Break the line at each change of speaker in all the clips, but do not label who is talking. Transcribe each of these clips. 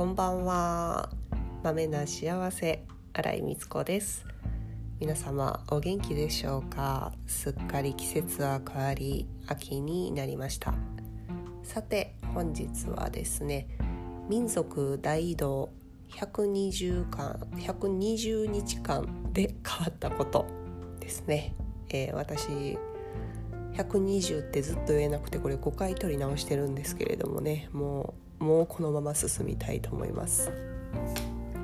こんばんは。豆な幸せ新井光子です。皆様お元気でしょうか？すっかり季節は変わり秋になりました。さて本日はですね民族大移動120間120日間で変わったことですね、えー、私120ってずっと言えなくてこれ5回取り直してるんですけれどもねもうもうこのまま進みたいと思います。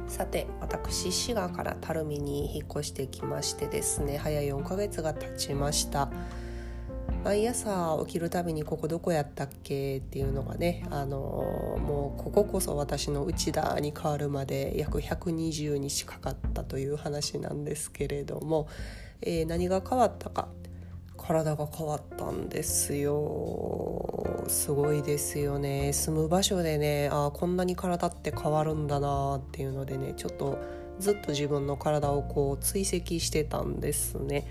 さて私滋賀から垂水に引っ越してきましてですね早4ヶ月が経ちました。毎朝起きるたびにここどこやったっけっていうのがねあのもうこここそ私の内田に変わるまで約120日かかったという話なんですけれども、えー、何が変わったか。体が変わったんですよ。すごいですよね。住む場所でねあこんなに体って変わるんだなっていうのでねちょっとずっと自分の体をこう追跡してたんですね。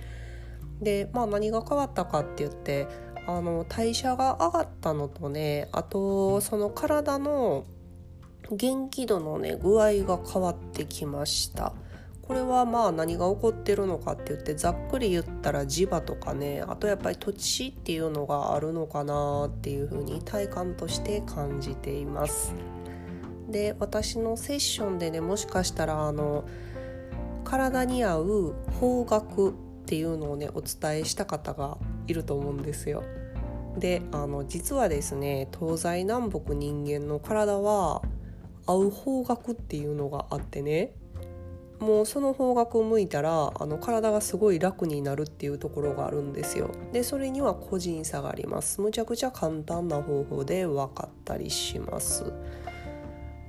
でまあ何が変わったかって言ってあの代謝が上がったのとねあとその体の元気度のね具合が変わってきました。これはまあ何が起こってるのかって言ってざっくり言ったら磁場とかねあとやっぱり土地っていうのがあるのかなっていうふうに体感として感じています。で私のセッションでねもしかしたらあの体に合う方角っていうのをねお伝えした方がいると思うんですよ。であの実はですね東西南北人間の体は合う方角っていうのがあってねもうその方角を向いたらあの体がすごい楽になるっていうところがあるんですよ。でそれには個人差があります。むちゃくちゃ簡単な方法で分かったりします。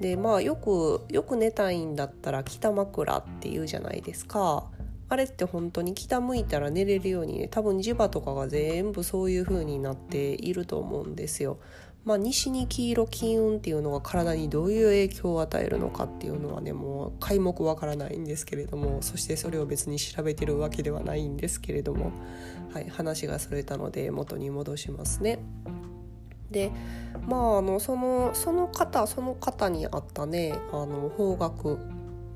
でまあよくよく寝たいんだったら北枕って言うじゃないですか。あれって本当に北向いたら寝れるようにね多分磁場とかが全部そういう風になっていると思うんですよ。まあ、西に黄色金運っていうのが体にどういう影響を与えるのかっていうのはねもう皆目わからないんですけれどもそしてそれを別に調べてるわけではないんですけれども、はい、話がそれたので元に戻しますね。でまああのそのその方その方にあったねあの方角。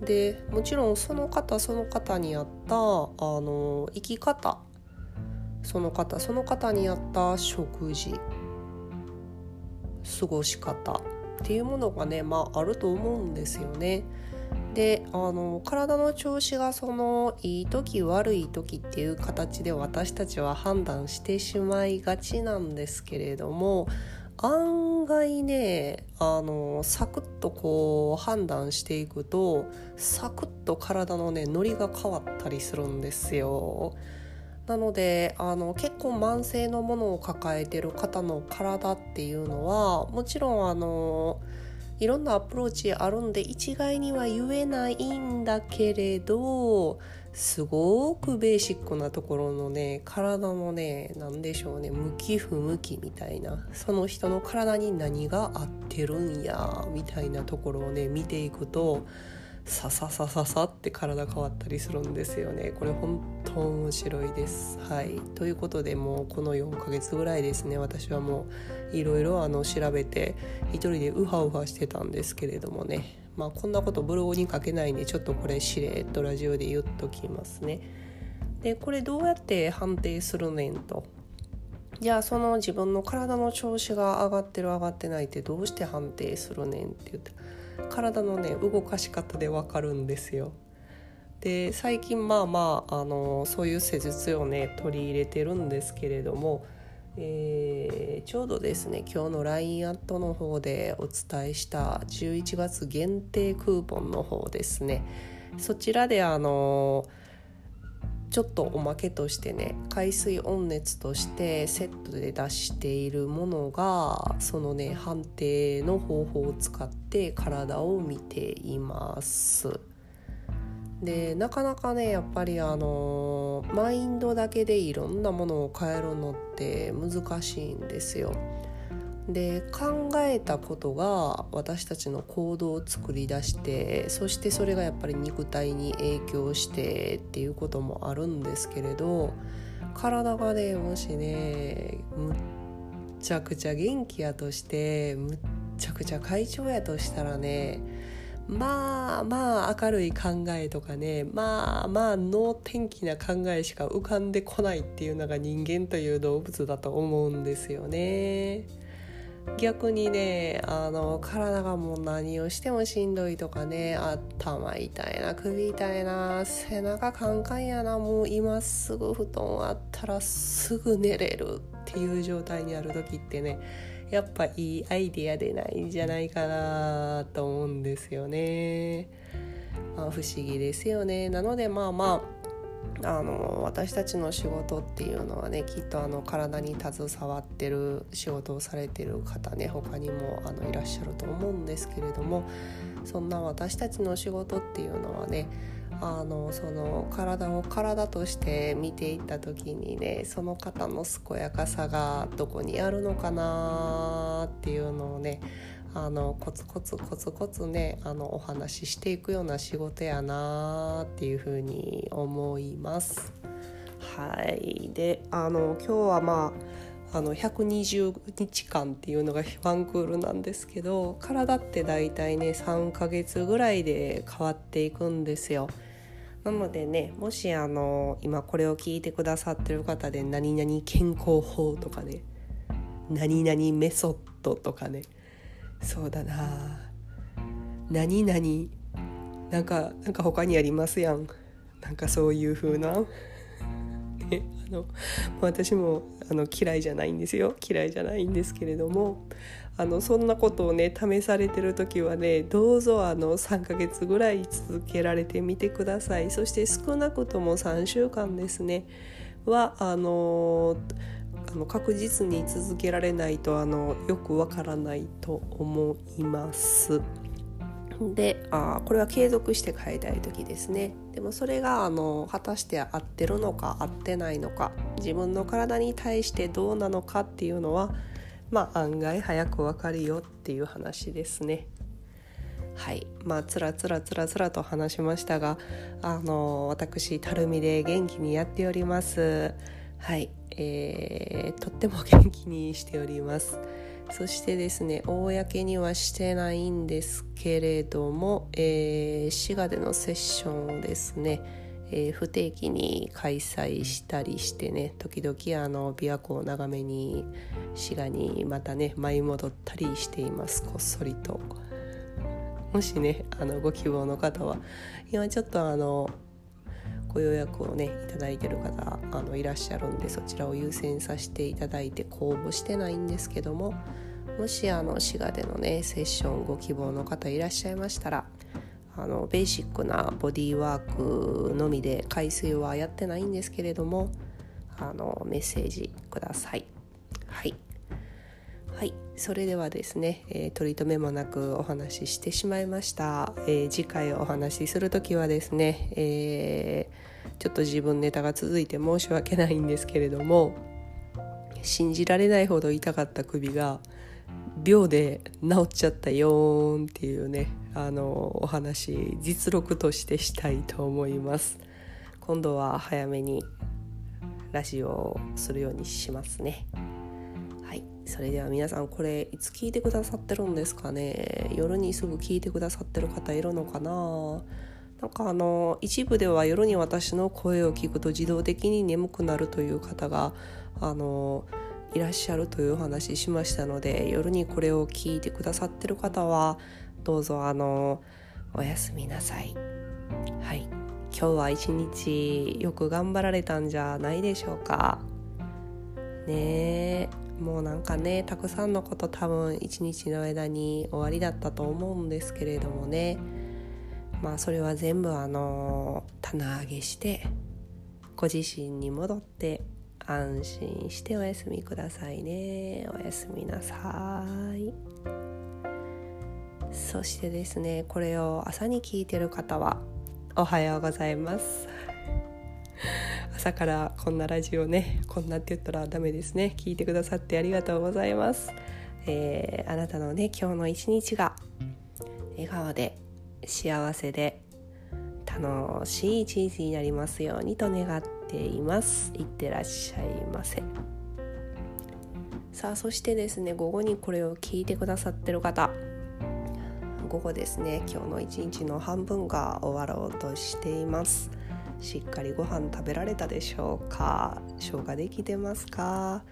でもちろんその方その方にあったあの生き方。その方その方にあった食事。過ごし方っていうものがねまああると思うんですよね。であの体の調子がそのいい時悪い時っていう形で私たちは判断してしまいがちなんですけれども案外ねあのサクッとこう判断していくとサクッと体のねノリが変わったりするんですよ。なのであの結構慢性のものを抱えてる方の体っていうのはもちろんあのいろんなアプローチあるんで一概には言えないんだけれどすごくベーシックなところのね体のね何でしょうね向き不向きみたいなその人の体に何が合ってるんやみたいなところをね見ていくとさささささって体変わったりするんですよね。これ本当面白いです。はい。ということでもうこの4ヶ月ぐらいですね。私はもういろいろ調べて一人でウハウハしてたんですけれどもね。まあこんなことブログに書けないんでちょっとこれしれっとラジオで言っときますね。でこれどうやって判定するねんと。じゃあその自分の体の調子が上がってる上がってないってどうして判定するねんって言って。体のね動かし方でわかるんですよ。で最近まあまああのそういう施術をね取り入れてるんですけれども、えー、ちょうどですね今日の LINE アットの方でお伝えした11月限定クーポンの方ですねそちらであのちょっとおまけとしてね海水温熱としてセットで出しているものがそのね判定の方法を使って体を見ています。でなかなかねやっぱりあのマインドだけでいろんなものを変えるのって難しいんですよ。で考えたことが私たちの行動を作り出してそしてそれがやっぱり肉体に影響してっていうこともあるんですけれど体がねもしねむっちゃくちゃ元気やとしてむっちゃくちゃ会長やとしたらねまあまあ明るい考えとかねまあまあ能天気な考えしか浮かんでこないっていうのが人間という動物だと思うんですよね。逆にねあの体がもう何をしてもしんどいとかね頭痛いな首痛いな背中カンカンやなもう今すぐ布団あったらすぐ寝れるっていう状態にある時ってねやっぱいいアイデアでないんじゃないかなと思うんですよね。まあ、不思議ですよねなのでまあまああの私たちの仕事っていうのはねきっとあの体に携わってる仕事をされてる方ね他にもあのいらっしゃると思うんですけれどもそんな私たちの仕事っていうのはねあのその体を体として見ていった時にねその方の健やかさがどこにあるのかなっていうのをねあのコツコツコツコツねあのお話ししていくような仕事やなっていうふうに思います。はいであの今日はまああの120日間っていうのがワンクールなんですけど体って大体ね3ヶ月ぐらいで変わっていくんですよ。なのでねもしあの今これを聞いてくださってる方で何々健康法とかね何々メソッドとかねそうだな。何々。なんかなんか他にありますやん。なんかそういう風な。あの私もあの嫌いじゃないんですよ。嫌いじゃないんですけれども。あのそんなことをね試されてる時はねどうぞあの3ヶ月ぐらい続けられてみてください。そして少なくとも3週間ですね。はあのあの確実に続けられないとあのよくわからないと思います。であこれは継続して変えたい時ですねでもそれがあの果たして合ってるのか合ってないのか自分の体に対してどうなのかっていうのはまあ案外早くわかるよっていう話ですね。はいまあつらつらつらつらと話しましたがあの私たるみで元気にやっておりますはい。えー、とっても元気にしております。そしてですね公にはしてないんですけれども、えー、滋賀でのセッションをですねえー、不定期に開催したりしてね時々あの琵琶湖を眺めに滋賀にまたね舞い戻ったりしています。こっそりと。もしねあのご希望の方は今ちょっとあのご予約をねいただいてる方あのいらっしゃるんでそちらを優先させていただいて公募してないんですけどももしあの滋賀でのねセッションご希望の方いらっしゃいましたらあのベーシックなボディーワークのみで回数はやってないんですけれどもあのメッセージください。はいはいそれではですね、えー、取り留めもなくお話ししてしまいました、えー、次回お話しする時はですね、えー、ちょっと自分ネタが続いて申し訳ないんですけれども信じられないほど痛かった首が秒で治っちゃったよーんっていうねあのお話実録としてしたいと思います。今度は早めにラジオをするようにしますね。それでは皆さんこれいつ聞いてくださってるんですかね？夜にすぐ聞いてくださってる方いるのかな？なんかあの一部では夜に私の声を聞くと自動的に眠くなるという方があのいらっしゃるというお話しましたので夜にこれを聞いてくださってる方はどうぞあのおやすみなさい。はい。今日は一日よく頑張られたんじゃないでしょうか。ねえ。もうなんかねたくさんのこと多分一日の間に終わりだったと思うんですけれどもね。まあそれは全部あの棚上げしてご自身に戻って安心してお休みくださいね。おやすみなさい。そしてですねこれを朝に聞いてる方はおはようございます。朝からこんなラジオねこんなって言ったらダメですね。聞いてくださってありがとうございます、えー、あなたのね今日の一日が笑顔で幸せで楽しい一日になりますようにと願っています。いってらっしゃいませ。さあそしてですね午後にこれを聞いてくださってる方。午後ですね今日の一日の半分が終わろうとしています。しっかりご飯食べられたでしょうか？消化できてますか？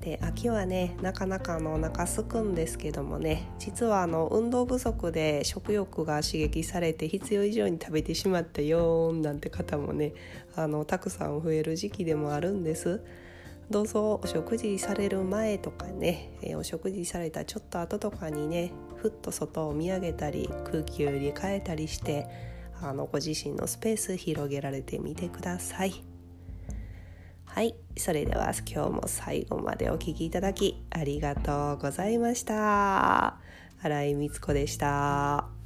で秋はねなかなかあのお腹すくんですけどもね実はあの運動不足で食欲が刺激されて必要以上に食べてしまったよなんて方もねあのたくさん増える時期でもあるんです。どうぞお食事される前とかね、えお食事されたちょっと後とかにねふっと外を見上げたり空気を入れ替えたりしてあのご自身のスペース広げられてみてください。はいそれでは今日も最後までお聴きいただきありがとうございました新井光子でした。